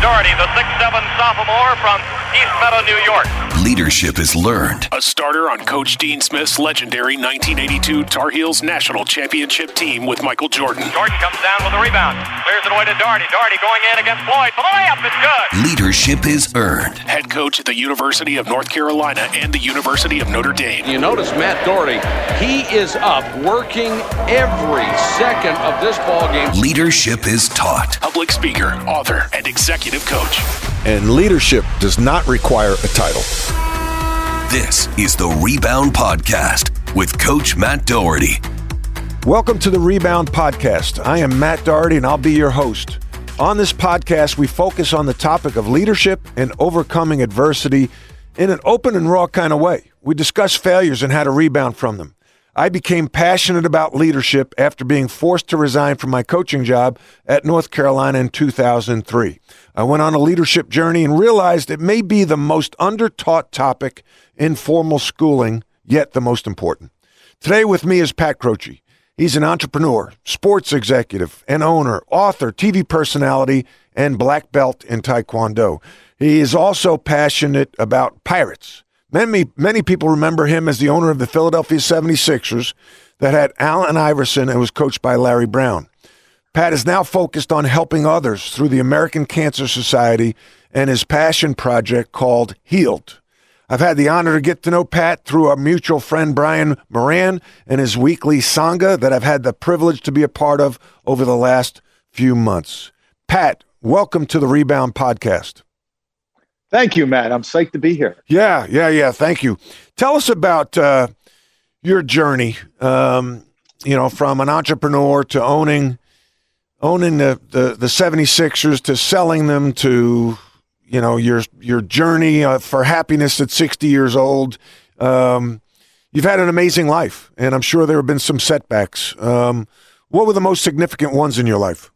Doherty, the 6'7 sophomore from East Meadow, New York. Leadership is learned. A starter on Coach Dean Smith's legendary 1982 Tar Heels national championship team with Michael Jordan. Jordan comes down with a rebound. Clears it away to Doherty. Doherty going in against Floyd for the layup. It's good. Leadership is earned. Head coach at the University of North Carolina and the University of Notre Dame. You notice Matt Doherty, he is up working every second of this ball game. Leadership is taught. Public speaker, author, and executive coach. And leadership does not require a title. This is the Rebound Podcast with Coach Matt Doherty. Welcome to the Rebound Podcast. I am Matt Doherty and I'll be your host. On this podcast, we focus on the topic of leadership and overcoming adversity in an open and raw kind of way. We discuss failures and how to rebound from them. I became passionate about leadership after being forced to resign from my coaching job at North Carolina in 2003. I went on a leadership journey and realized it may be the most undertaught topic in formal schooling, yet the most important. Today with me is Pat Croce. He's an entrepreneur, sports executive, and owner, author, TV personality, and black belt in Taekwondo. He is also passionate about pirates Many, many people remember him as the owner of the Philadelphia 76ers that had Allen Iverson and was coached by Larry Brown. Pat is now focused on helping others through the American Cancer Society and his passion project called Healed. I've had the honor to get to know Pat through our mutual friend Brian Moran and his weekly Sangha that I've had the privilege to be a part of over the last few months. Pat, welcome to the Rebound Podcast. Thank you, Matt. I'm psyched to be here. Yeah, yeah, yeah. Thank you. Tell us about uh, your journey. Um, you know, from an entrepreneur to owning owning the, the the 76ers to selling them to you know your your journey uh, for happiness at 60 years old. Um, you've had an amazing life, and I'm sure there have been some setbacks. Um, what were the most significant ones in your life?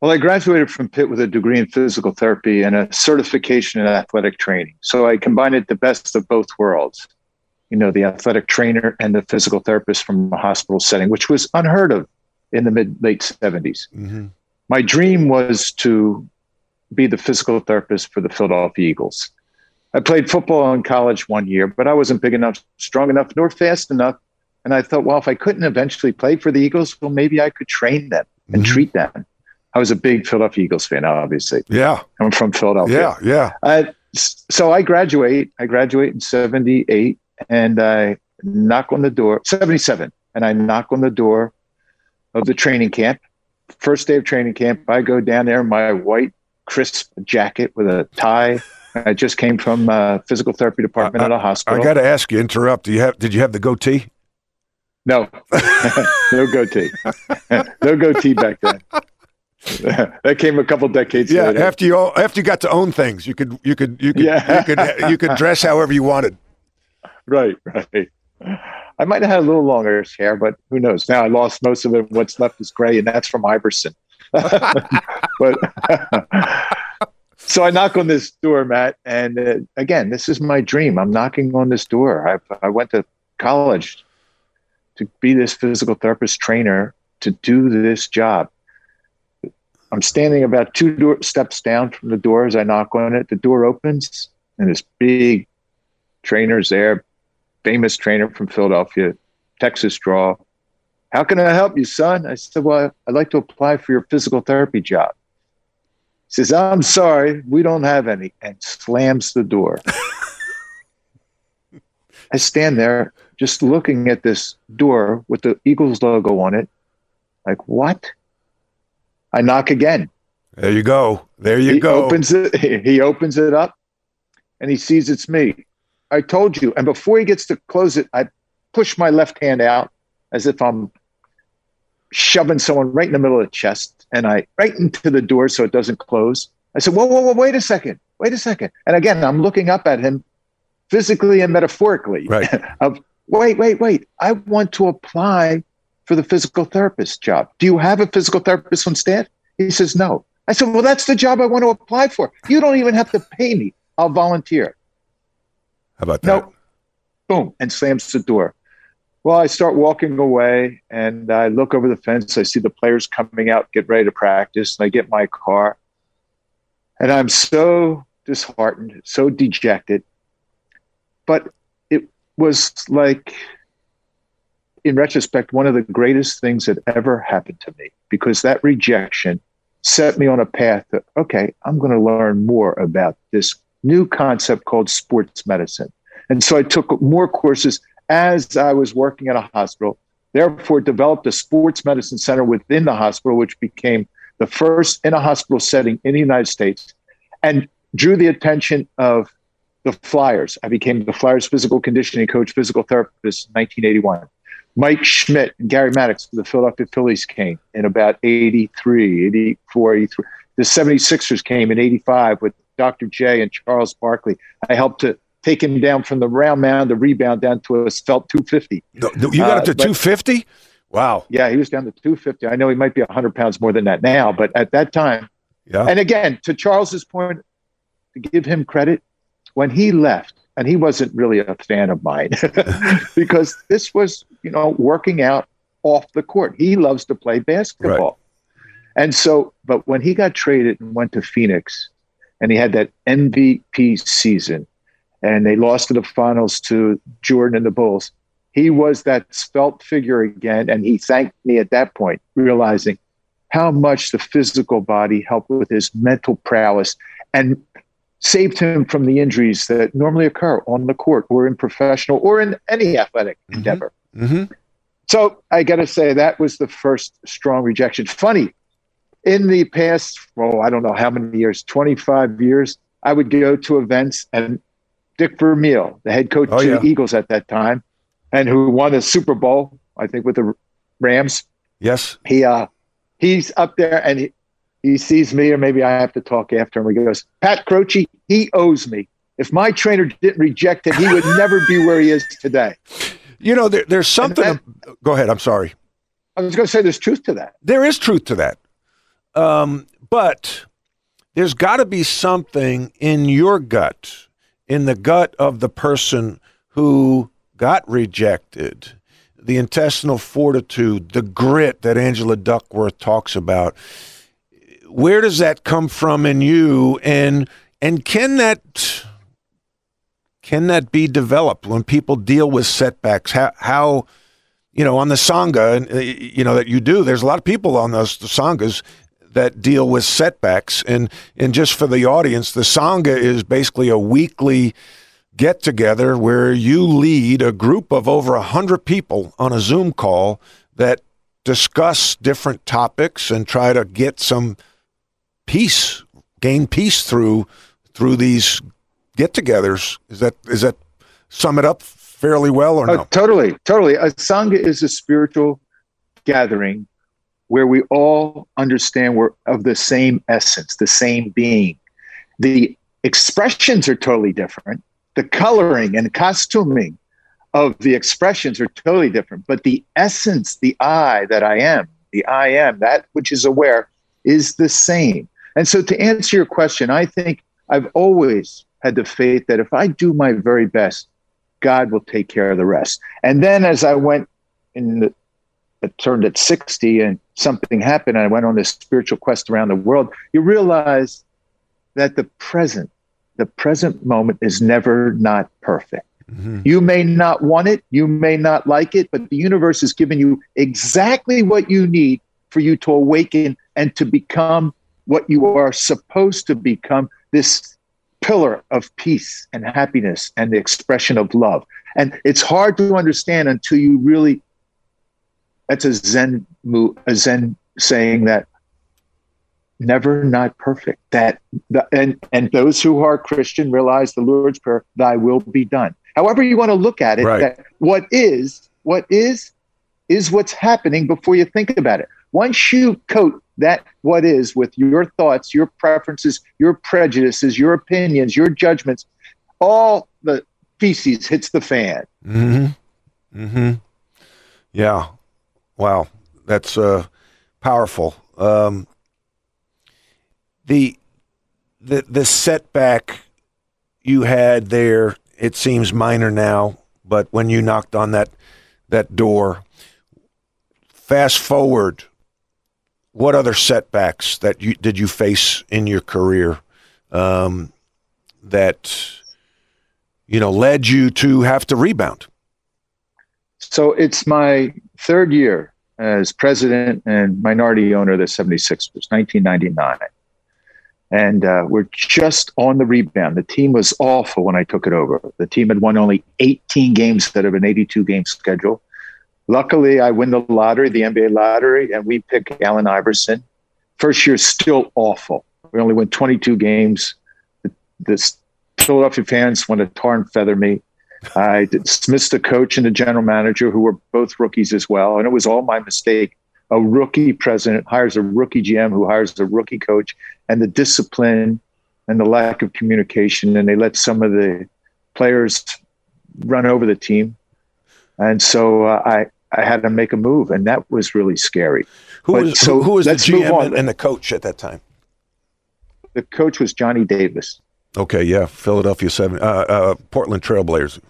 Well, I graduated from Pitt with a degree in physical therapy and a certification in athletic training. So I combined it the best of both worlds. You know, the athletic trainer and the physical therapist from a hospital setting, which was unheard of in the mid late 70s. Mm-hmm. My dream was to be the physical therapist for the Philadelphia Eagles. I played football in college one year, but I wasn't big enough, strong enough, nor fast enough. And I thought, well, if I couldn't eventually play for the Eagles, well, maybe I could train them and mm-hmm. treat them. I was a big Philadelphia Eagles fan, obviously. Yeah. I'm from Philadelphia. Yeah, yeah. Uh, so I graduate. I graduate in 78 and I knock on the door, 77, and I knock on the door of the training camp. First day of training camp, I go down there in my white, crisp jacket with a tie. I just came from uh, physical therapy department I, at a hospital. I got to ask you, interrupt. Do you have? Did you have the goatee? No, no goatee, no goatee back then. that came a couple decades yeah, later. after you after you got to own things, you could you could you could yeah. you could you could dress however you wanted. Right, right. I might have had a little longer hair, but who knows? Now I lost most of it. What's left is gray, and that's from Iverson. but so I knock on this door, Matt, and uh, again, this is my dream. I'm knocking on this door. I, I went to college to be this physical therapist trainer to do this job I'm standing about two door, steps down from the door as I knock on it. The door opens, and this big trainer's there, famous trainer from Philadelphia, Texas draw. How can I help you, son? I said, Well, I'd like to apply for your physical therapy job. He says, I'm sorry, we don't have any, and slams the door. I stand there just looking at this door with the Eagles logo on it. Like, what? I knock again. There you go. There you he go. Opens it, he opens it up and he sees it's me. I told you. And before he gets to close it, I push my left hand out as if I'm shoving someone right in the middle of the chest and I right into the door so it doesn't close. I said, whoa, whoa, whoa, wait a second. Wait a second. And again, I'm looking up at him physically and metaphorically. Right. of wait, wait, wait. I want to apply for the physical therapist job. Do you have a physical therapist on staff? He says, No. I said, Well, that's the job I want to apply for. You don't even have to pay me. I'll volunteer. How about that? No. Boom. And slams the door. Well, I start walking away and I look over the fence. I see the players coming out, get ready to practice. And I get my car. And I'm so disheartened, so dejected. But it was like, in retrospect, one of the greatest things that ever happened to me because that rejection set me on a path that, okay, I'm going to learn more about this new concept called sports medicine. And so I took more courses as I was working at a hospital, therefore developed a sports medicine center within the hospital, which became the first in a hospital setting in the United States and drew the attention of the Flyers. I became the Flyers physical conditioning coach, physical therapist in 1981. Mike Schmidt and Gary Maddox for the Philadelphia Phillies came in about 83, 84, 83. The 76ers came in 85 with Dr. J and Charles Barkley. I helped to take him down from the round mound, the rebound down to a felt 250. You got up to uh, 250? Wow. Yeah, he was down to 250. I know he might be 100 pounds more than that now, but at that time, yeah. And again, to Charles's point, to give him credit, when he left, and he wasn't really a fan of mine because this was, you know, working out off the court. He loves to play basketball. Right. And so, but when he got traded and went to Phoenix and he had that MVP season, and they lost in the finals to Jordan and the Bulls. He was that spelt figure again, and he thanked me at that point, realizing how much the physical body helped with his mental prowess and saved him from the injuries that normally occur on the court or in professional or in any athletic mm-hmm. endeavor. Mm-hmm. So I got to say that was the first strong rejection. Funny, in the past, oh, I don't know how many years, 25 years, I would go to events and Dick Vermeil, the head coach oh, yeah. of the Eagles at that time, and who won a Super Bowl, I think, with the Rams. Yes. He uh he's up there and he, he sees me, or maybe I have to talk after him. He goes, Pat Croce, he owes me. If my trainer didn't reject him, he would never be where he is today. You know, there, there's something. That, go ahead. I'm sorry. I was going to say there's truth to that. There is truth to that. Um, but there's got to be something in your gut in the gut of the person who got rejected, the intestinal fortitude, the grit that Angela Duckworth talks about. Where does that come from in you and and can that can that be developed when people deal with setbacks? How how you know on the sangha uh, you know that you do there's a lot of people on those the sanghas that deal with setbacks. And and just for the audience, the Sangha is basically a weekly get together where you lead a group of over a hundred people on a Zoom call that discuss different topics and try to get some peace, gain peace through through these get-togethers. Is that is that sum it up fairly well or uh, no? totally, totally. A sangha is a spiritual gathering where we all understand we're of the same essence, the same being. The expressions are totally different. The coloring and costuming of the expressions are totally different, but the essence, the I that I am, the I am, that which is aware, is the same. And so, to answer your question, I think I've always had the faith that if I do my very best, God will take care of the rest. And then, as I went in the turned at 60 and something happened and I went on this spiritual quest around the world, you realize that the present, the present moment is never not perfect. Mm-hmm. You may not want it, you may not like it, but the universe has given you exactly what you need for you to awaken and to become what you are supposed to become this pillar of peace and happiness and the expression of love. And it's hard to understand until you really that's a Zen a Zen saying that never not perfect. That the, and and those who are Christian realize the Lord's prayer, "Thy will be done." However you want to look at it, right. that what is what is is what's happening before you think about it. Once you coat that what is with your thoughts, your preferences, your prejudices, your opinions, your judgments, all the feces hits the fan. Mm-hmm. Mm-hmm. Yeah. Wow, that's uh, powerful. Um, the the the setback you had there, it seems minor now, but when you knocked on that that door. Fast forward, what other setbacks that you did you face in your career um, that you know led you to have to rebound? So it's my third year as president and minority owner of the 76ers, 1999. And uh, we're just on the rebound. The team was awful when I took it over. The team had won only 18 games out of an 82 game schedule. Luckily, I win the lottery, the NBA lottery, and we pick Allen Iverson. First year, still awful. We only win 22 games. The, the Philadelphia fans want to tar and feather me. I dismissed the coach and the general manager, who were both rookies as well, and it was all my mistake. A rookie president hires a rookie GM who hires a rookie coach, and the discipline and the lack of communication, and they let some of the players run over the team. And so uh, I I had to make a move, and that was really scary. Who But was, so who, who was the move GM on. and, and the coach at that time? The coach was Johnny Davis. Okay, yeah, Philadelphia seven, uh, uh, Portland Trailblazers.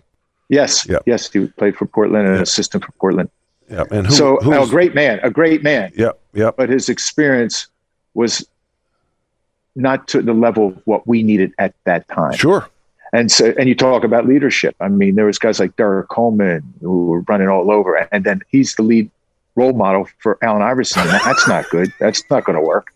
Yes, Yeah. yes, he played for Portland and an assistant for Portland. Yeah, and who? so who a great man, a great man. Yeah, yeah. but his experience was not to the level of what we needed at that time. Sure. And so, and you talk about leadership. I mean, there was guys like Derrick Coleman who were running all over, and then he's the lead role model for Allen Iverson. That's not good. That's not going to work.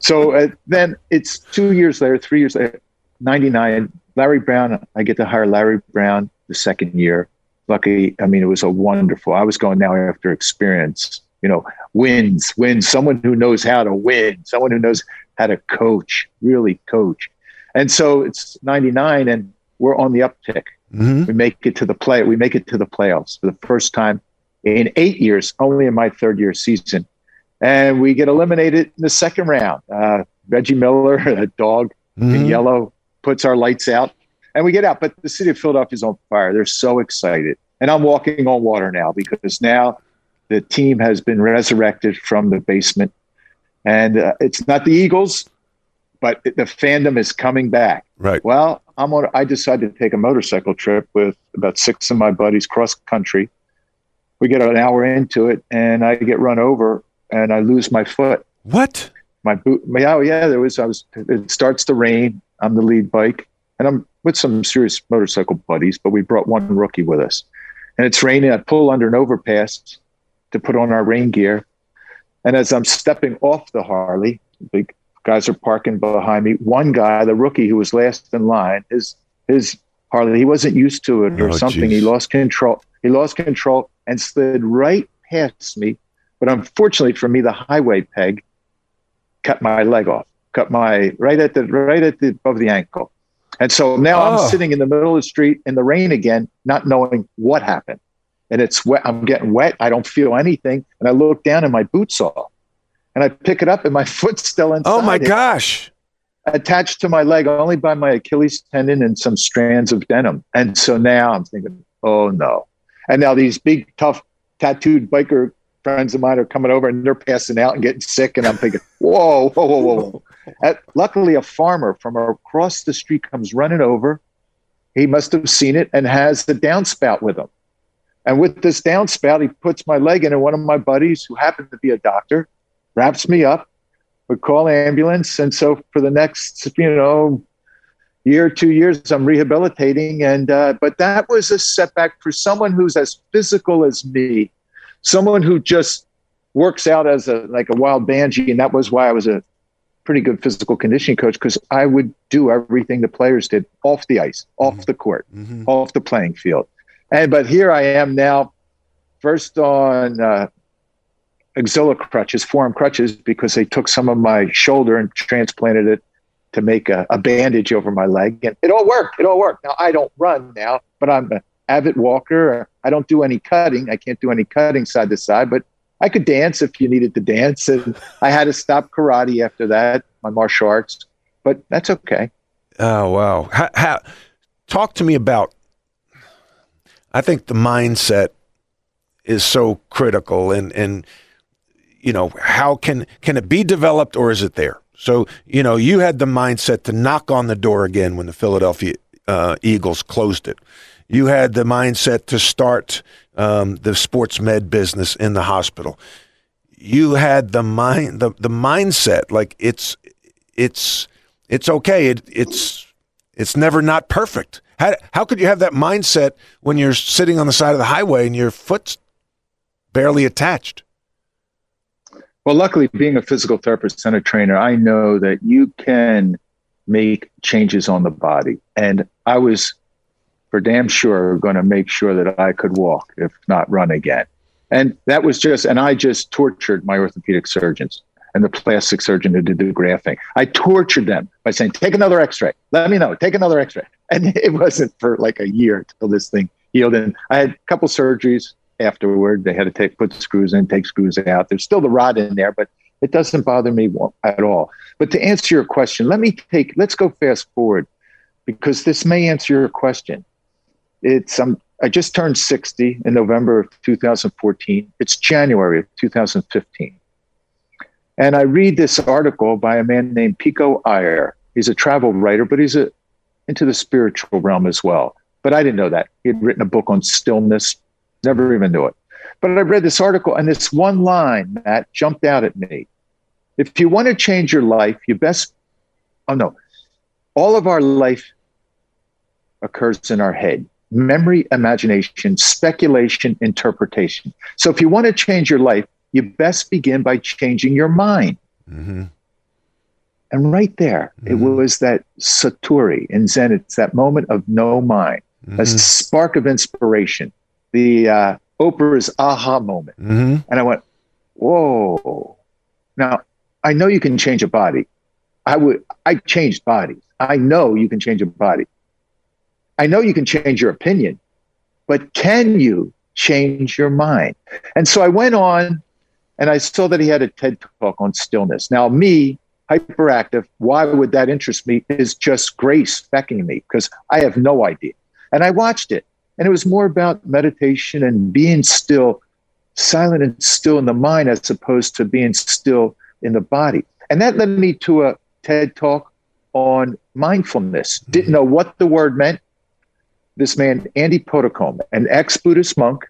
So uh, then it's two years later, three years later, '99. Larry Brown. I get to hire Larry Brown the second year. Lucky. I mean, it was a wonderful. I was going now after experience. You know, wins, wins. Someone who knows how to win. Someone who knows how to coach, really coach. And so it's 99 and we're on the uptick. hmm We make it to the play. We make it to the playoffs for the first time in eight years, only in my third year season. And we get eliminated in the second round. Uh, Reggie Miller, a dog in yellow, puts our lights out and we get out. But the city of Philadelphia is on fire. They're so excited. And I'm walking on water now because now the team has been resurrected from the basement. And uh, it's not the Eagles, but the fandom is coming back. Right. Well, I'm on. I decided to take a motorcycle trip with about six of my buddies cross country. We get an hour into it, and I get run over, and I lose my foot. What? My boot. My, oh yeah, there was. I was. It starts to rain. I'm the lead bike, and I'm with some serious motorcycle buddies, but we brought one rookie with us, and it's raining. I pull under an overpass to put on our rain gear, and as I'm stepping off the Harley, big guys are parking behind me. One guy, the rookie who was last in line, his his Harley, he wasn't used to it or Oh, something. geez. He lost control. He lost control and slid right past me. But unfortunately for me, the highway peg cut my leg off, cut my right at the right at the above the ankle. And so now Oh. I'm sitting in the middle of the street in the rain again, not knowing what happened. And it's wet. I'm getting wet. I don't feel anything. And I look down and my boot's off. And I pick it up and my foot's still inside. Oh my it, gosh. Attached to my leg only by my Achilles tendon and some strands of denim. And so now I'm thinking, oh no. And now these big, tough, tattooed biker friends of mine are coming over and they're passing out and getting sick. And I'm thinking, whoa, whoa, whoa, whoa, whoa. At, luckily, a farmer from across the street comes running over. He must have seen it and has the downspout with him. And with this downspout, he puts my leg in, and one of my buddies, who happened to be a doctor, wraps me up. We call ambulance, and so for the next, you know, year, two years, I'm rehabilitating. And uh, but that was a setback for someone who's as physical as me, someone who just works out as a like a wild banshee, and that was why I was a pretty good physical conditioning coach because I would do everything the players did off the ice, off the court, Mhm. off the playing field. And but here I am now, first on uh, axilla crutches, forearm crutches, because they took some of my shoulder and transplanted it to make a, a bandage over my leg, and it all worked. It all worked. Now I don't run now, but I'm an avid walker. I don't do any cutting. I can't do any cutting side to side, but I could dance if you needed to dance. And I had to stop karate after that, my martial arts, but that's okay. Oh wow! How, how, talk to me about. I think the mindset is so critical, and and you know how can can it be developed or is it there? So you know you had the mindset to knock on the door again when the Philadelphia uh, Eagles closed it. you had the mindset to start um, the sports med business in the hospital. You had the mind, the, the mindset, like it's, it's, it's okay. It, it's, it's never not perfect. How, how could you have that mindset when you're sitting on the side of the highway and your foot's barely attached? Well, luckily, being a physical therapist and a trainer, I know that you can make changes on the body. And I was for damn sure going to make sure that I could walk, if not run again. And that was just, and I just tortured my orthopedic surgeons and the plastic surgeon who did the grafting. I tortured them by saying, take another x ray. Let me know, take another x ray. And it wasn't for like a year till this thing healed. And I had a couple surgeries afterward. They had to take, put screws in, take screws out. There's still the rod in there, but it doesn't bother me at all. But to answer your question, let me take, let's go fast forward because this may answer your question. It's, um, I just turned 60 in November of 2014. It's January of 2015. And I read this article by a man named Pico Iyer. He's a travel writer, but he's a, into the spiritual realm as well. But I didn't know that. He had written a book on stillness, never even knew it. But I read this article, and this one line, that jumped out at me. If you want to change your life, you best, oh no, all of our life occurs in our head memory, imagination, speculation, interpretation. So if you want to change your life, you best begin by changing your mind. Mm-hmm. And right there, mm-hmm. it was that Satori in Zen. It's that moment of no mind, mm-hmm. a spark of inspiration, the uh, Oprah's aha moment. Mm-hmm. And I went, whoa. Now, I know you can change a body. I would, I changed bodies. I know you can change a body. I know you can change your opinion, but can you change your mind? And so I went on and I saw that he had a TED talk on stillness. Now, me, hyperactive, why would that interest me? Is just grace beckoning me because I have no idea. And I watched it. And it was more about meditation and being still, silent and still in the mind as opposed to being still in the body. And that led me to a TED talk on mindfulness. Mm-hmm. Didn't know what the word meant. This man, Andy Puddicombe, an ex Buddhist monk,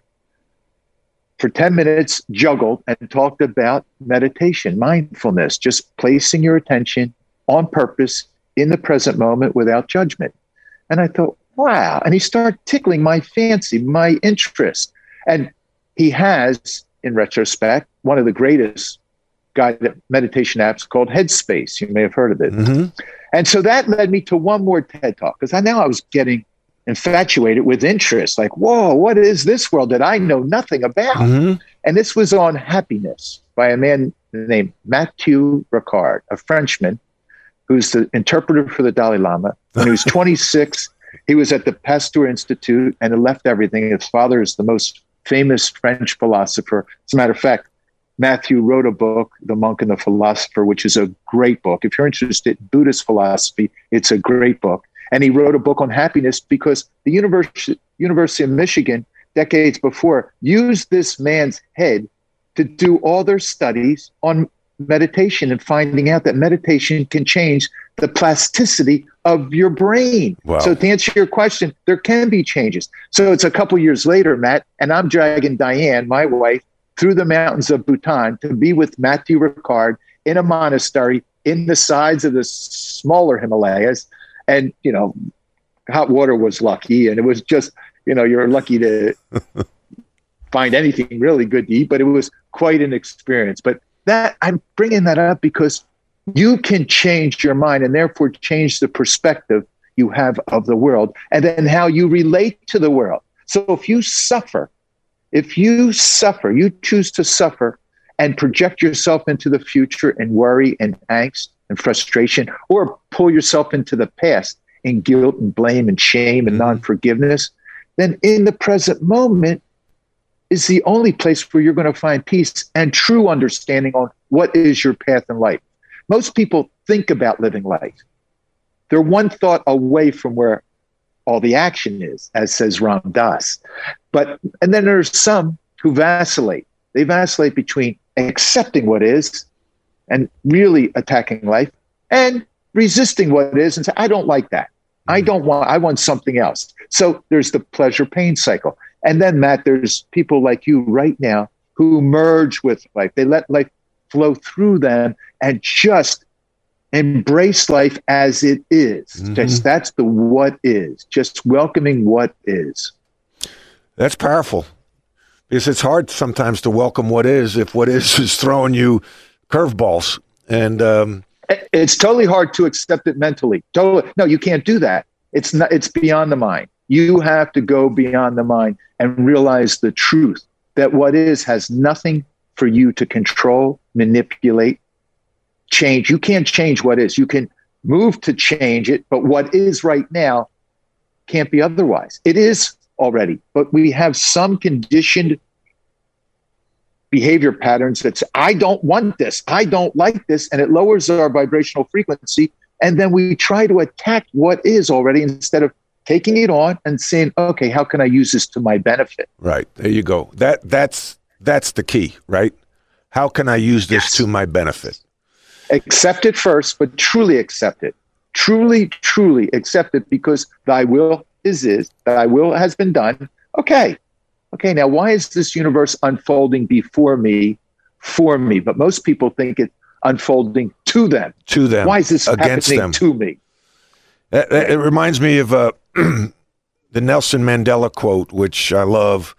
for 10 minutes juggled and talked about meditation, mindfulness, just placing your attention on purpose in the present moment without judgment. And I thought, wow. And he started tickling my fancy, my interest. And he has, in retrospect, one of the greatest guided meditation apps called Headspace. You may have heard of it. Mm-hmm. And so that led me to one more TED talk because I now I was getting infatuated with interest. Like, whoa, what is this world that I know nothing about? Mm-hmm. And this was on happiness by a man named Matthieu Ricard, a Frenchman who's the interpreter for the Dalai Lama. When he was 26, he was at the Pasteur Institute and had left everything. His father is the most famous French philosopher. As a matter of fact, Matthieu wrote a book, The Monk and the Philosopher, which is a great book. If you're interested in Buddhist philosophy, it's a great book. And he wrote a book on happiness because the University, University of Michigan, decades before, used this man's head to do all their studies on meditation and finding out that meditation can change the plasticity of your brain. Wow. So to answer your question, there can be changes. So it's a couple years later, Matt, and I'm dragging Diane, my wife, through the mountains of Bhutan to be with Matthieu Ricard in a monastery in the sides of the smaller Himalayas. And, you know, hot water was lucky. And it was just, you know, you're lucky to find anything really good to eat, but it was quite an experience. But that I'm bringing that up because you can change your mind and therefore change the perspective you have of the world and then how you relate to the world. So if you suffer, if you suffer, you choose to suffer and project yourself into the future in worry and angst and frustration, or pull yourself into the past in guilt and blame and shame and mm-hmm. non forgiveness, then in the present moment, is the only place where you're going to find peace and true understanding on what is your path in life. Most people think about living life. They're one thought away from where all the action is, as says Ram Dass. But and then there's some who vacillate. They vacillate between accepting what is and really attacking life and resisting what is and say, I don't like that. I hmm. don't want, I want something else. So there's the pleasure pain cycle. And then, Matt, there's people like you right now who merge with life. They let life flow through them and just embrace life as it is. Mhm. Just that's the what is, just welcoming what is. That's powerful because it's hard sometimes to welcome what is if what is is throwing you curveballs. And um, It's totally hard to accept it mentally. Totally, no, you can't do that. It's not. It's beyond the mind. You have to go beyond the mind and realize the truth that what is has nothing for you to control, manipulate, change. You can't change what is. You can move to change it, but what is right now can't be otherwise. It is already, but we have some conditioned behavior patterns that say, I don't want this, I don't like this, and it lowers our vibrational frequency. And then we try to attack what is already instead of taking it on and saying, okay, how can I use this to my benefit? right there you go. That that's that's the key, right? How can I use this Yes. to my benefit? Accept it first, but truly accept it. Truly, truly accept it because thy will is is, thy will has been done. Okay. Okay, now why is this universe unfolding before me, for me? But most people think it's unfolding to them. To them, Why is this against happening them. to me? It reminds me of uh, the Nelson Mandela quote, which I love.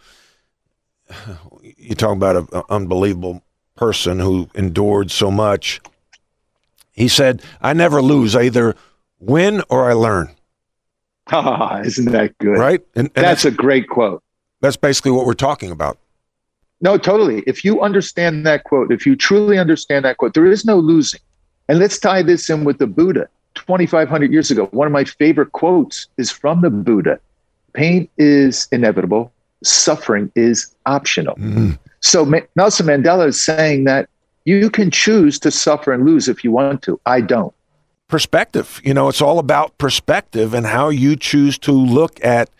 You talk about an unbelievable person who endured so much. He said, "I never lose. I either win or I learn." Ah, isn't that good? Right, and, and That's that's a great quote. that's basically what we're talking about. No, totally. If you understand that quote, if you truly understand that quote, there is no losing. And let's tie this in with the Buddha. 2,500 years ago, one of my favorite quotes is from the Buddha Pain is inevitable, suffering is optional. Mm. So Ma- Nelson Mandela is saying that you can choose to suffer and lose if you want to. I don't. Perspective. You know, it's all about perspective and how you choose to look at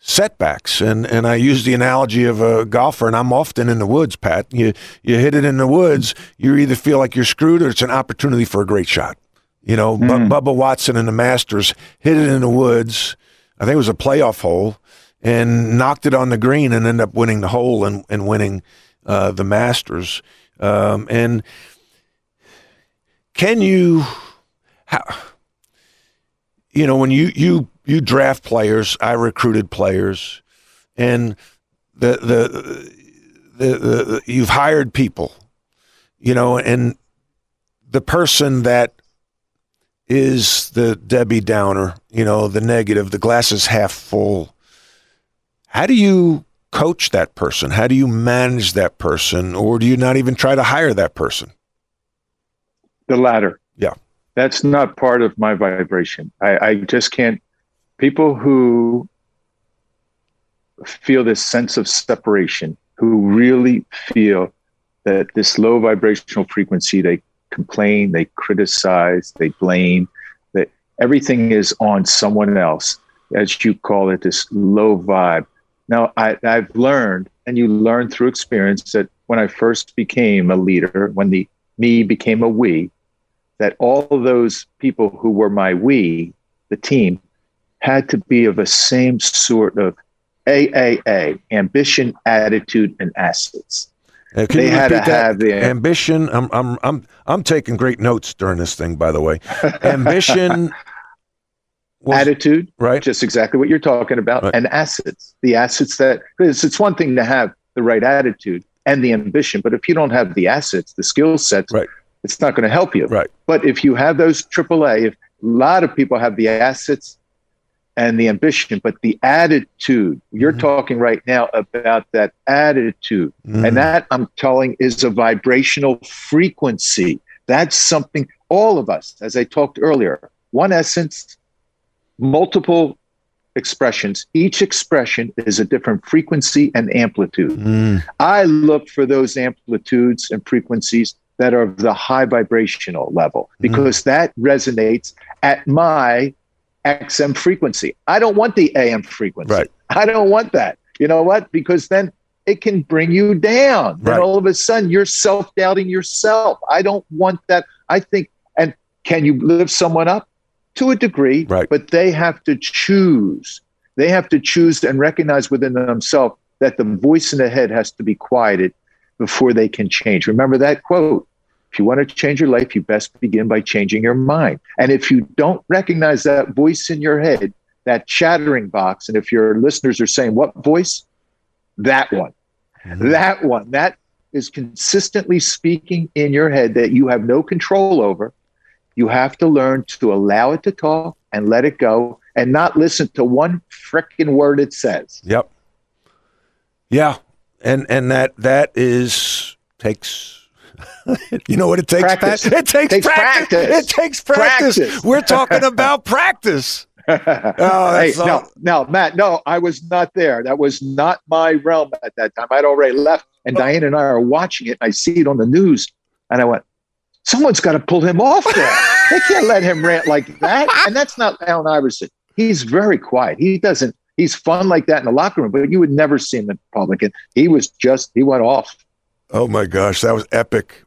setbacks. And and I use the analogy of a golfer, and I'm often in the woods, Pat. You you hit it in the woods, you either feel like you're screwed or it's an opportunity for a great shot. You know, Bu- Bubba Watson in the Masters hit it in the woods. I think it was a playoff hole, and knocked it on the green and ended up winning the hole and, and winning uh, the Masters. Um, and can you, how, you know, when you you you draft players, I recruited players, and the the the, the, the you've hired people, you know, and the person that is the Debbie Downer, you know, the negative, the glass is half full. How do you coach that person? How do you manage that person? Or do you not even try to hire that person? The latter. Yeah. That's not part of my vibration. I, I just can't. People who feel this sense of separation, who really feel that this low vibrational frequency, they complain, they criticize, they blame, that everything is on someone else, as you call it, this low vibe. Now, I, I've learned, and you learn through experience, that when I first became a leader, when the me became a we, that all of those people who were my we, the team, had to be of the same sort of AAA, ambition, attitude, and assets. Uh, can They you had to that? have the- ambition. I'm I'm I'm I'm taking great notes during this thing. By the way, ambition. was- attitude, right? just exactly what you're talking about, Right. and assets. The assets that because it's one thing to have the right attitude and the ambition, but if you don't have the assets, the skill sets, Right. it's not going to help you. Right. But if you have those AAA, if a lot of people have the assets and the ambition, but the attitude, you're Mhm. talking right now about that attitude. Mhm. And that I'm telling is a vibrational frequency. That's something all of us, as I talked earlier, one essence, multiple expressions. Each expression is a different frequency and amplitude. Mm, I look for those amplitudes and frequencies that are of the high vibrational level because that resonates at my XM frequency. I don't want the AM frequency. Right. I don't want that. You know what? Because then it can bring you down. Right. And all of a sudden you're self doubting yourself. I don't want that. I think, and can you lift someone up? to a degree, Right. but they have to choose. They have to choose and recognize within themselves that the voice in the head has to be quieted before they can change. Remember that quote. If you want to change your life, you best begin by changing your mind. And if you don't recognize that voice in your head, that chattering box, and if your listeners are saying, What voice? That one. Mm-hmm. That one. That is consistently speaking in your head that you have no control over. You have to learn to allow it to talk and let it go and not listen to one frickin' word it says. Yep. Yeah, and and that that is takes. You know what it takes? Practice. Pat? It takes, Takes practice. practice. It takes practice. Practice. We're talking about practice. Oh, hey, all- no, no, Matt, no, I was not there. That was not my realm at that time. I'd already left, and oh. Diane and I are watching it. I see it on the news, and I went, "Someone's got to pull him off there. they can't let him rant like that." And that's not Allen Iverson. He's very quiet. He doesn't. He's fun like that in the locker room, but you would never see him in public. And he was just he went off. Oh my gosh, that was epic.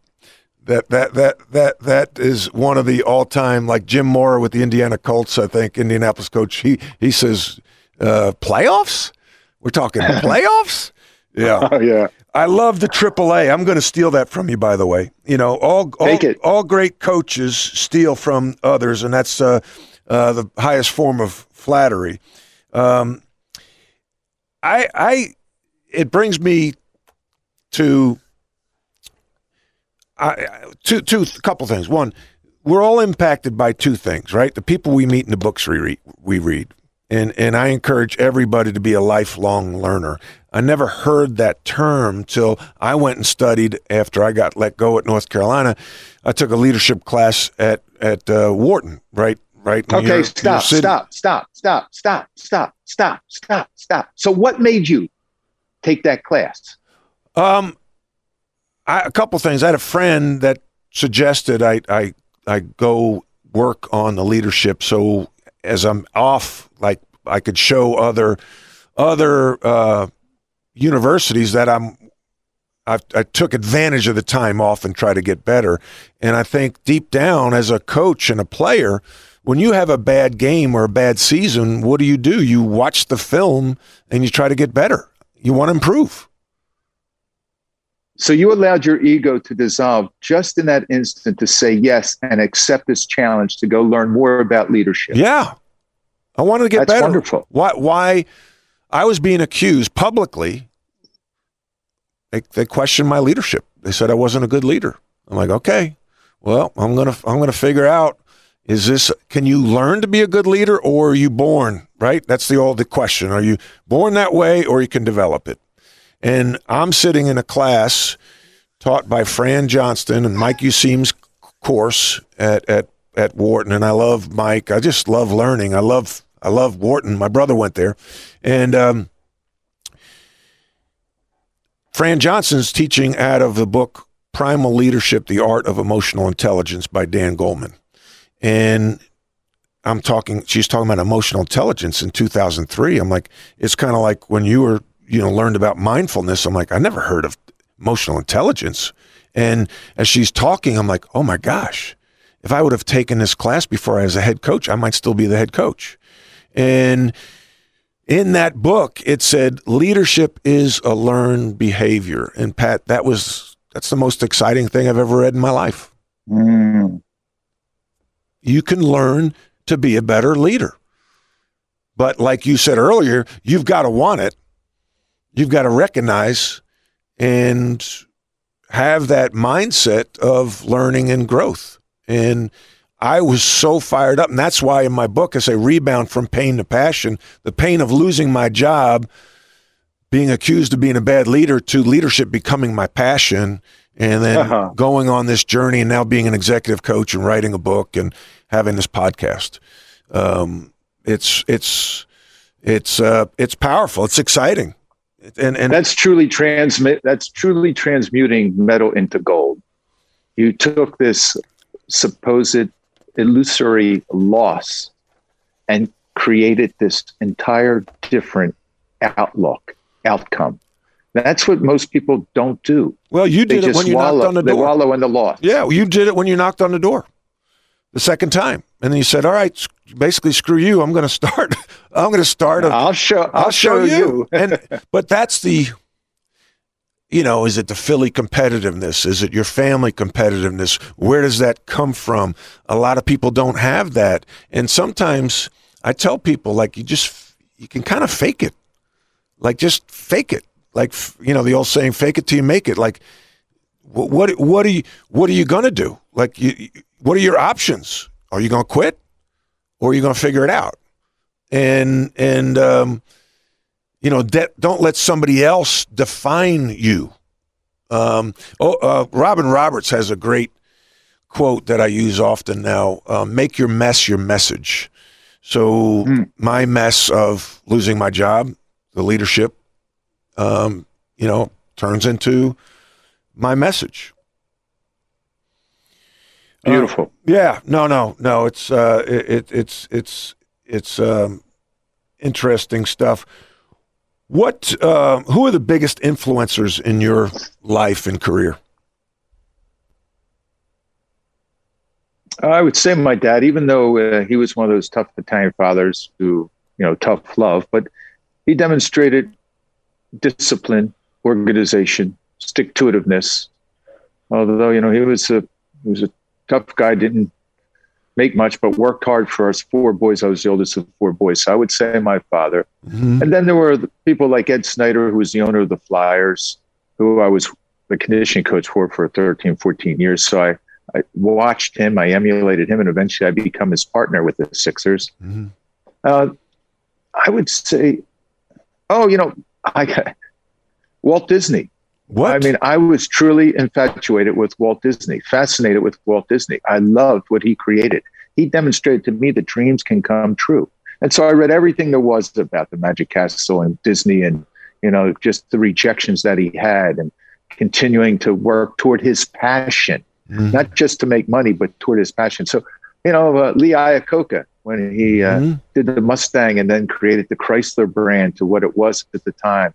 That that that that that is one of the all time like Jim Mora with the Indiana Colts. I think Indianapolis coach. He he says uh, playoffs. We're talking playoffs. Yeah. Oh yeah. I love the AAA. I'm going to steal that from you, by the way. You know, all all, Take it. all great coaches steal from others, and that's uh, uh, the highest form of flattery. Um, I, I, it brings me to, I, two, two, couple things. One, we're all impacted by two things, right? The people we meet in the books we read, we read. And, and I encourage everybody to be a lifelong learner. I never heard that term till I went and studied after I got let go at North Carolina. I took a leadership class at at uh, Wharton, right, right. Okay, your- your stop, city. stop, stop, stop, stop, stop, stop, stop, stop. So, what made you take that class? Um, I, a couple things. I had a friend that suggested I I I go work on the leadership. So as I'm off, like I could show other other uh, universities that I'm. I, I took advantage of the time off and try to get better. And I think deep down, as a coach and a player, when you have a bad game or a bad season, what do you do? You watch the film and you try to get better. You want to improve. So, you allowed your ego to dissolve just in that instant to say yes and accept this challenge to go learn more about leadership. Yeah. I wanted to get That's better. wonderful. Why why I was being accused publicly. They they questioned my leadership. They said I wasn't a good leader. I'm like, "Okay. Well, I'm going to I'm going to figure out is this can you learn to be a good leader or are you born, right? That's the old the question. Are you born that way or you can develop it? And I'm sitting in a class taught by Fran Johnston and Mike Useem's course at, at, at Wharton. And I love Mike. I just love learning. I love, I love Wharton. My brother went there. And, um, Fran Johnston's teaching out of the book Primal Leadership, The Art of Emotional Intelligence by Dan Goleman. And I'm talking, she's talking about emotional intelligence in 2003. I'm like, it's kind of like when you were, you know, learned about mindfulness. I'm like, I never heard of emotional intelligence. And as she's talking, I'm like, oh my gosh, if I would have taken this class before I was a head coach, I might still be the head coach. And in that book, it said leadership is a learned behavior. And Pat, that was that's the most exciting thing I've ever read in my life. Mm. You can learn to be a better leader. But like you said earlier, you've got to want it. You've got to recognize and have that mindset of learning and growth. And I was so fired up. And that's why in my book I say rebound from pain to passion. The pain of losing my job, being accused of being a bad leader, to leadership becoming my passion, and then Uh-huh. going on this journey and now being an executive coach and writing a book and having this podcast. Um, it's it's it's uh, it's powerful. It's exciting. And and That's truly transmit. That's truly transmuting metal into gold. You took this supposed illusory loss and created this entire different outlook outcome. That's what most people don't do. well, you They did it when you wallow. knocked on the door they wallow in the loss. Yeah, well, you did it when you knocked on the door the second time. And then you said, "All right, basically, screw you. I'm going to start. I'm going to start. A, I'll show. I'll, show, you. and but that's the, you know, is it the Philly competitiveness? Is it your family competitiveness? Where does that come from? A lot of people don't have that, and sometimes I tell people like you just you can kind of fake it, like just fake it, like you know the old saying, "Fake it till you make it." Like what what, what are you what are you going to do? Like you, you- what are your options? Are you going to quit, or are you going to figure it out? And and um, you know, de- don't let somebody else define you. Um, oh, uh, Robin Roberts has a great quote that I use often now: uh, "Make your mess your message." So my mess of losing my job, the leadership, um, you know, turns into my message. Beautiful. Yeah, no, no, no. It's uh, it, it it's it's it's um, interesting stuff. What? Uh, who are the biggest influencers in your life and career? I would say my dad, even though uh, he was one of those tough Italian fathers who, you know, tough love, but he demonstrated discipline, organization, stick to itiveness. Although, you know, he was a he was a tough guy, didn't make much, but worked hard for us four boys. I was the oldest of four boys. So I would say my father. And then there were people like Ed Snider, who was the owner of the Flyers, who I was the conditioning coach for for 13, 14 years. So I, I watched him, I emulated him, and eventually I become his partner with the Sixers. Uh, I would say, oh, you know, I Walt Disney. What? I mean, I was truly infatuated with Walt Disney, fascinated with Walt Disney. I loved what he created. He demonstrated to me that dreams can come true. And so I read everything there was about the Magic Castle and Disney and, you know, just the rejections that he had and continuing to work toward his passion, not just to make money, but toward his passion. So, you know, uh, Lee Iacocca, when he uh, did the Mustang and then created the Chrysler brand to what it was at the time.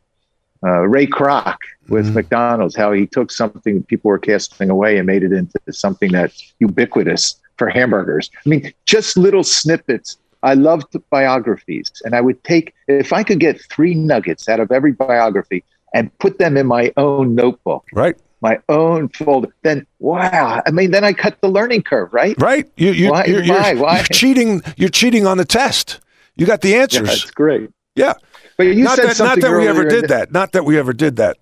Uh, Ray Kroc with McDonald's, how he took something people were casting away and made it into something that's ubiquitous for hamburgers. I mean, just little snippets. I loved biographies, and I would take if I could get three nuggets out of every biography and put them in my own notebook, right, my own folder. Then, wow! I mean, then I cut the learning curve, right? right. You you Why- you're, why- you're, why? you're cheating. You're cheating on the test. You got the Yeah, answers. that's great. Yeah. But you not said that, not that we ever did that. Not that we ever did that.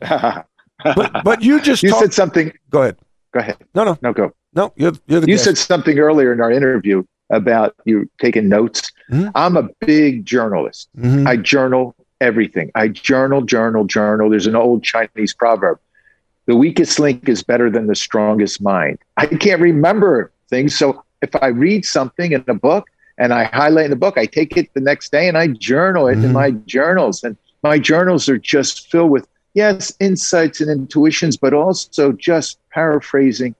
But but you just you talked- said something. Go ahead. Go ahead. No, no, No, go. no. You're, you're the You guest. said something earlier in our interview about you taking notes. Mhm. I'm a big journalist. Mhm. I journal everything. I journal, journal, journal. There's an old Chinese proverb the weakest link is better than the strongest mind. I can't remember things. So if I read something in a book and I highlight in the book, I take it the next day and I journal it in Mhm. my journals. And my journals are just filled with, yes, insights and intuitions, but also just paraphrasing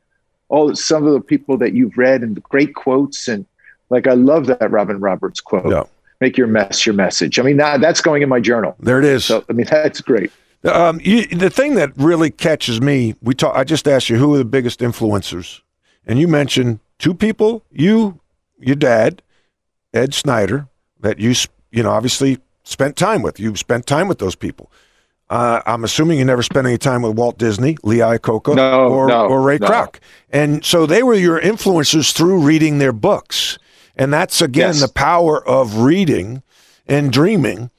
all some of the people that you've read and the great quotes. And like, I love that Robin Roberts quote. Yeah. Make your mess your message. I mean, that, that's going in my journal. There it is. So, I mean, that's great. Um, you, the thing that really catches me, we talk. I just asked you who are the biggest influencers, and you mentioned two people. You, your dad, Ed Snider, that you you know obviously spent time with. You've spent time with those people. Uh, I'm assuming you never spent any time with Walt Disney, Lee Iacocca, No, or, no, or Ray no. Kroc, and so they were your influencers through reading their books, and that's again Yes. the power of reading and dreaming.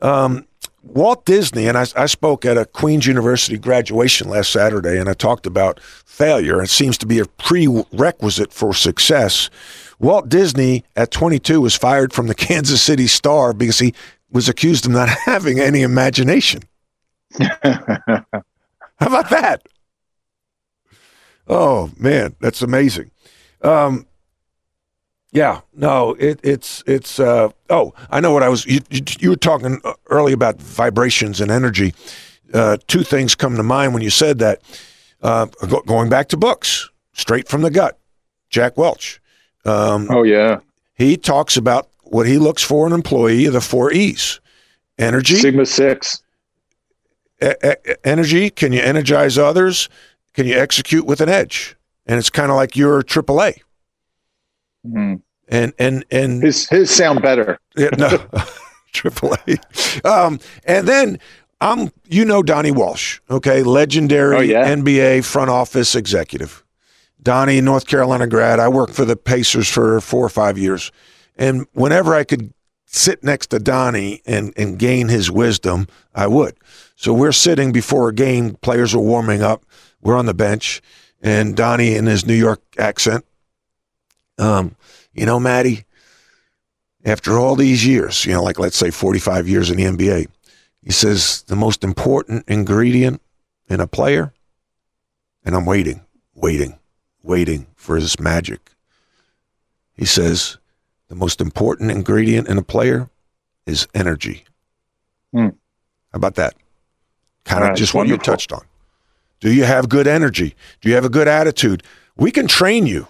Um, Walt Disney, and I, I spoke at a Queen's University graduation last Saturday, and I talked about failure. It seems to be a prerequisite for success. Walt Disney, at 22, was fired from the Kansas City Star because he was accused of not having any imagination. How about that? Oh man, that's amazing. Um, yeah, no, it, it's it's. Uh, oh, I know what I was. You, you, you were talking early about vibrations and energy. Uh, two things come to mind when you said that. Uh, go, going back to books, straight from the gut. Jack Welch. Um, Oh, yeah. he talks about what he looks for in an employee: the four E's: energy, Sigma 6. e- e- energy. Can you energize others? Can you execute with an edge? And it's kind of like your AAA. Mhm. and and and his his sound better. Yeah, no, AAA. Um, and then I'm, you know, Donnie Walsh, okay, legendary Oh, yeah? NBA front office executive. Donnie, North Carolina grad. I worked for the Pacers for four or five years, and whenever I could sit next to Donnie and and gain his wisdom, I would. So we're sitting before a game. Players are warming up. We're on the bench, and Donnie in his New York accent. Um, you know, Maddie, after all these years, you know, like let's say 45 years in the NBA, he says the most important ingredient in a player, and I'm waiting, waiting, waiting for this magic. He says the most important ingredient in a player is energy. Hmm. How about that? Kind of Right, just what you touched on. Do you have good energy? Do you have a good attitude? We can train you.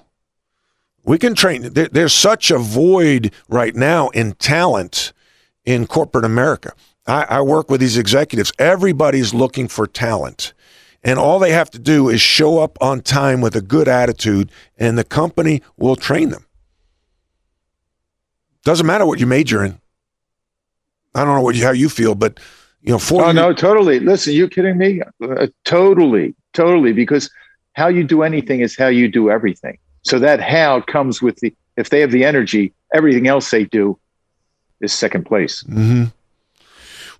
We can train. There, there's such a void right now in talent in corporate America. I, I work with these executives. Everybody's looking for talent. And all they have to do is show up on time with a good attitude, and the company will train them. Doesn't matter what you major in. I don't know what you, how you feel, but you know, four Oh years- no, totally. Listen, you kidding me? Uh, totally, totally. Because how you do anything is how you do everything. So that how comes with the. If they have the energy, everything else they do is second place. hmm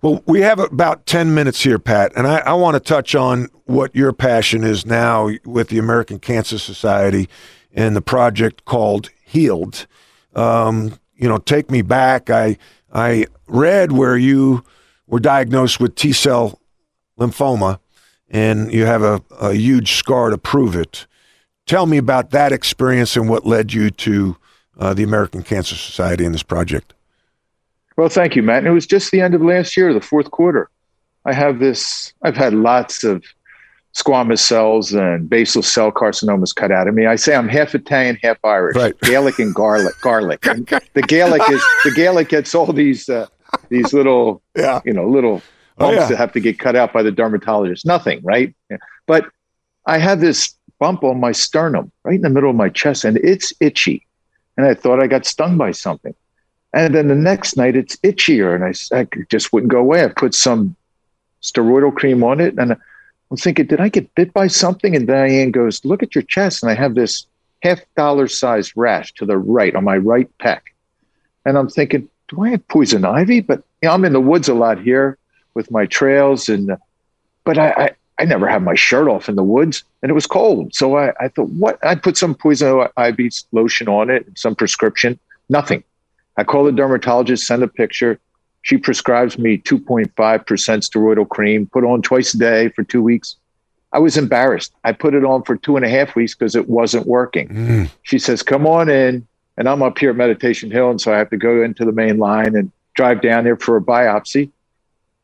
Well, we have about 10 minutes here, Pat, and I, I want to touch on what your passion is now with the American Cancer Society and the project called Healed. Um, you know, take me back. I, I read where you were diagnosed with T cell lymphoma and you have a, a huge scar to prove it. Tell me about that experience and what led you to uh, the American Cancer Society and this project. Well, thank you, Matt. And it was just the end of last year, the fourth quarter. I have this. I've had lots of squamous cells and basal cell carcinomas cut out of me. I say I'm half Italian, half Irish, Right. Gaelic and garlic. Garlic. And the Gaelic is the Gaelic gets all these uh, these little Yeah. you know little Oh, bumps yeah. that have to get cut out by the dermatologist. Nothing, right? But I have this bump on my sternum, right in the middle of my chest, and it's itchy. And I thought I got stung by something. And then the next night, it's itchier, and I just wouldn't go away. I put some steroidal cream on it, and I'm thinking, did I get bit by something? And Diane goes, "Look at your chest," and I have this half dollar size rash to the right on my right pec. And I'm thinking, do I have poison ivy? But you know, I'm in the woods a lot here with my trails, and uh, but I, I I never have my shirt off in the woods, and it was cold. So I, I thought, what? I put some poison ivy lotion on it, some prescription. Nothing. I call the dermatologist, send a picture. She prescribes me 2.5% steroidal cream, put on twice a day for two weeks. I was embarrassed. I put it on for two and a half weeks because it wasn't working. Mm. She says, Come on in. And I'm up here at Meditation Hill. And so I have to go into the main line and drive down there for a biopsy.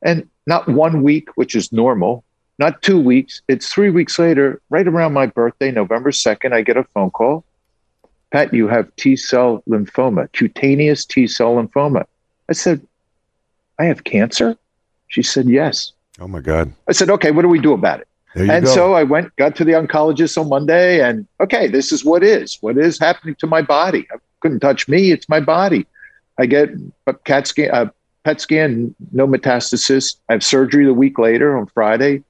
And not one week, which is normal, not two weeks. It's three weeks later, right around my birthday, November 2nd, I get a phone call. Pat, you have T cell lymphoma, cutaneous T cell lymphoma. I said, I have cancer? She said, Yes. Oh my God. I said, Okay, what do we do about it? And go. so I went, got to the oncologist on Monday, and okay, this is what is. What is happening to my body? I couldn't touch me. It's my body. I get a CAT scan, uh, PET scan, no metastasis. I have surgery the week later on Friday.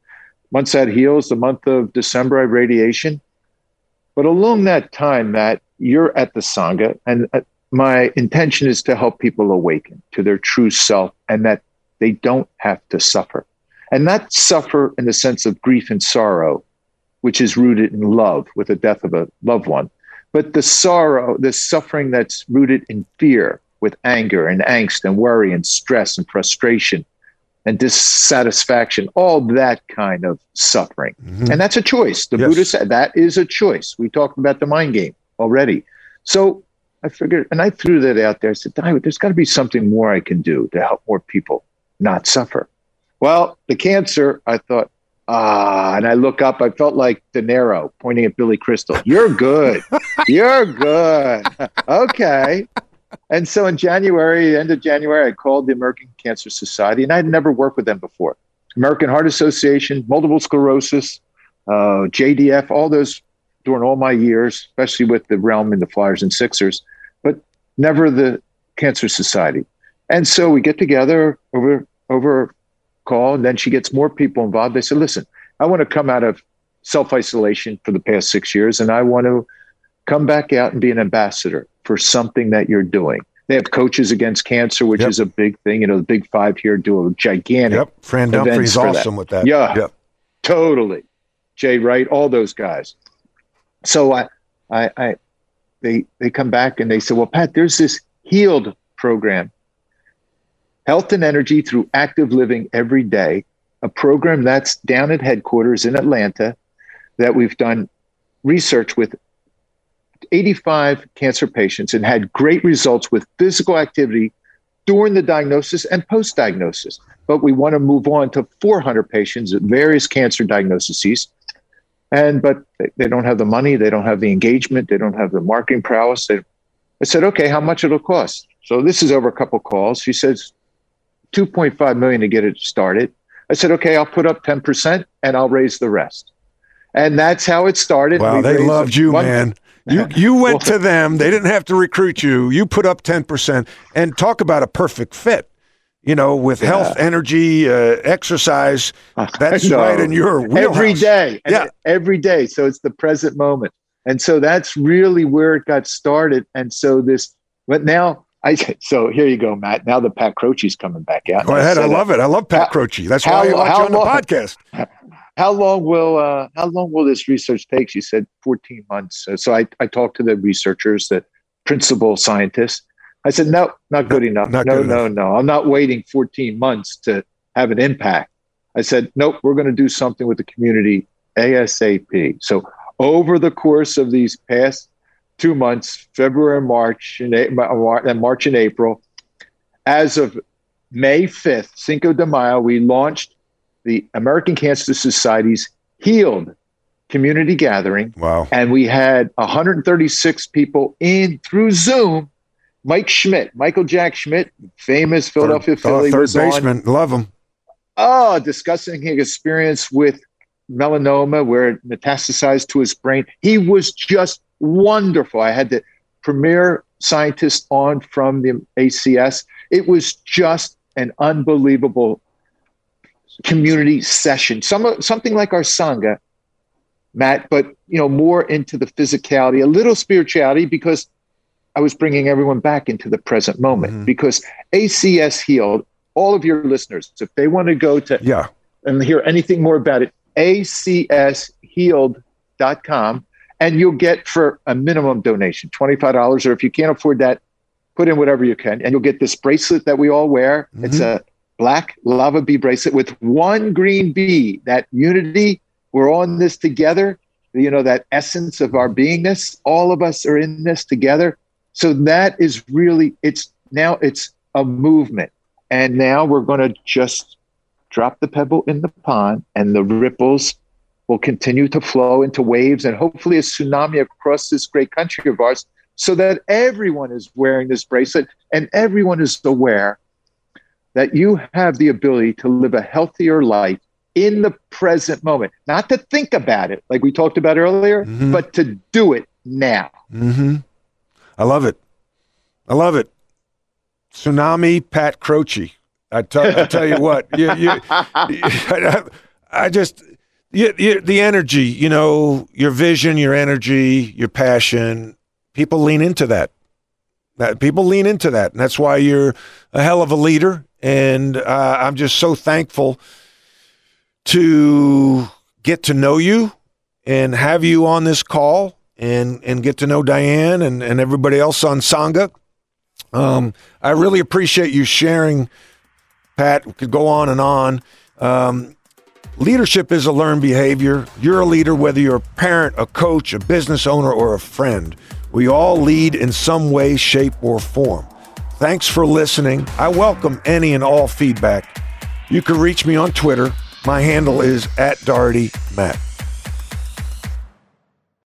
Once that heals, the month of December, I have radiation. But along that time, Matt, you're at the Sangha, and uh, my intention is to help people awaken to their true self and that they don't have to suffer and not suffer in the sense of grief and sorrow, which is rooted in love with the death of a loved one, but the sorrow, the suffering that's rooted in fear with anger and angst and worry and stress and frustration and dissatisfaction, all that kind of suffering. Mhm. And that's a choice. The Yes. Buddha said that is a choice. We talked about the mind game already. So I figured, and I threw that out there. I said, "Di, there's got to be something more I can do to help more people not suffer. Well, the cancer, I thought, ah, and I look up, I felt like De Niro pointing at Billy Crystal. You're good. You're good. okay. And so in January, end of January, I called the American Cancer Society, and I had never worked with them before. American Heart Association, multiple sclerosis, uh, JDF, all those during all my years, especially with the realm and the Flyers and Sixers. But never the Cancer Society. And so we get together over over call, and then she gets more people involved. They said, "Listen, I want to come out of self isolation for the past six years, and I want to come back out and be an ambassador for something that you're doing." They have coaches against cancer, which Yep. is a big thing. You know, the Big Five here do a gigantic Yep. Fran Dunphy for that. awesome with that. Yeah. Yep. Totally. Jay Wright, all those guys. So I, I, I, they, they come back and they say, well, Pat, there's this healed program, health and energy through active living every day, a program that's down at headquarters in Atlanta that we've done research with 85 cancer patients and had great results with physical activity during the diagnosis and post diagnosis but we want to move on to 400 patients at various cancer diagnoses. And but they- don't have the money, they don't have the engagement, they don't have the marketing prowess. They, I said, okay, how much it'll cost? So this is over a couple calls. She says, 2.5 million to get it started. I said, okay, I'll put up 10% and I'll raise the rest. And that's how it started. Wow, We they loved you, one- man. You you went to them. They didn't have to recruit you. You put up ten percent, and talk about a perfect fit. You know, with health, energy, uh, exercise. That's right in your wheelhouse. every day. Yeah. every day. So it's the present moment, and so that's really where it got started. And so this, but now I. So here you go, Matt. Now the Pat Croce's coming back out. Go ahead. I said, love it. I love Pat How- Croce. That's how- why I watch you on the podcast. How long will uh, how long will this research take? She said 14 months. So I, I talked to the researchers, the principal scientists. I said, no, not good enough. not no, good no, no. I'm not waiting 14 months to have an impact. I said, nope, we're going to do something with the community ASAP. So over the course of these past two months, February, March, and, A- Mar- and March and April, as of May 5th, Cinco de Mayo, we launched the American Cancer Society's Healed Community Gathering, Wow. and we had 136 people in through Zoom. Mike Schmidt, Michael Jack Schmidt, famous Philadelphia Third, Philly, third was on baseman. Love him. oh, discussing his experience with melanoma where it metastasized to his brain. He was just wonderful. I had the premier scientist on from the ACS. It was just an unbelievable community session. Some something like our sangha, Matt, but you know more into the physicality, a little spirituality because I was bringing everyone back into the present moment Mhm. because ACS healed all of your listeners. If they want to go to Yeah. and hear anything more about it, acshealed.com, and you'll get for a minimum donation, $25, or if you can't afford that, put in whatever you can, and you'll get this bracelet that we all wear. It's a black lava bee bracelet with one green bee, that unity. We're all in this together. You know, that essence of our beingness. All of us are in this together. So that is really, it's now it's a movement. And now we're going to just drop the pebble in the pond and the ripples will continue to flow into waves and hopefully a tsunami across this great country of ours so that everyone is wearing this bracelet and everyone is aware that you have the ability to live a healthier life in the present moment not to think about it like we talked about earlier Mhm. but to do it now hmm I love it. I love it. Tsunami Pat Croce. I tell, you what, you, you, I, I just the energy, you know, your vision, your energy, your passion. People lean into that. That people lean into that, and that's why you're a hell of a leader. And uh, I'm just so thankful to get to know you and have you on this call and and get to know Diane and, and everybody else on Sangha. Um, I really appreciate you sharing, Pat. We could go on and on. Um, leadership is a learned behavior. You're a leader, whether you're a parent, a coach, a business owner, or a friend. We all lead in some way, shape, or form. Thanks for listening. I welcome any and all feedback. You can reach me on Twitter. My handle is at Darty Matt.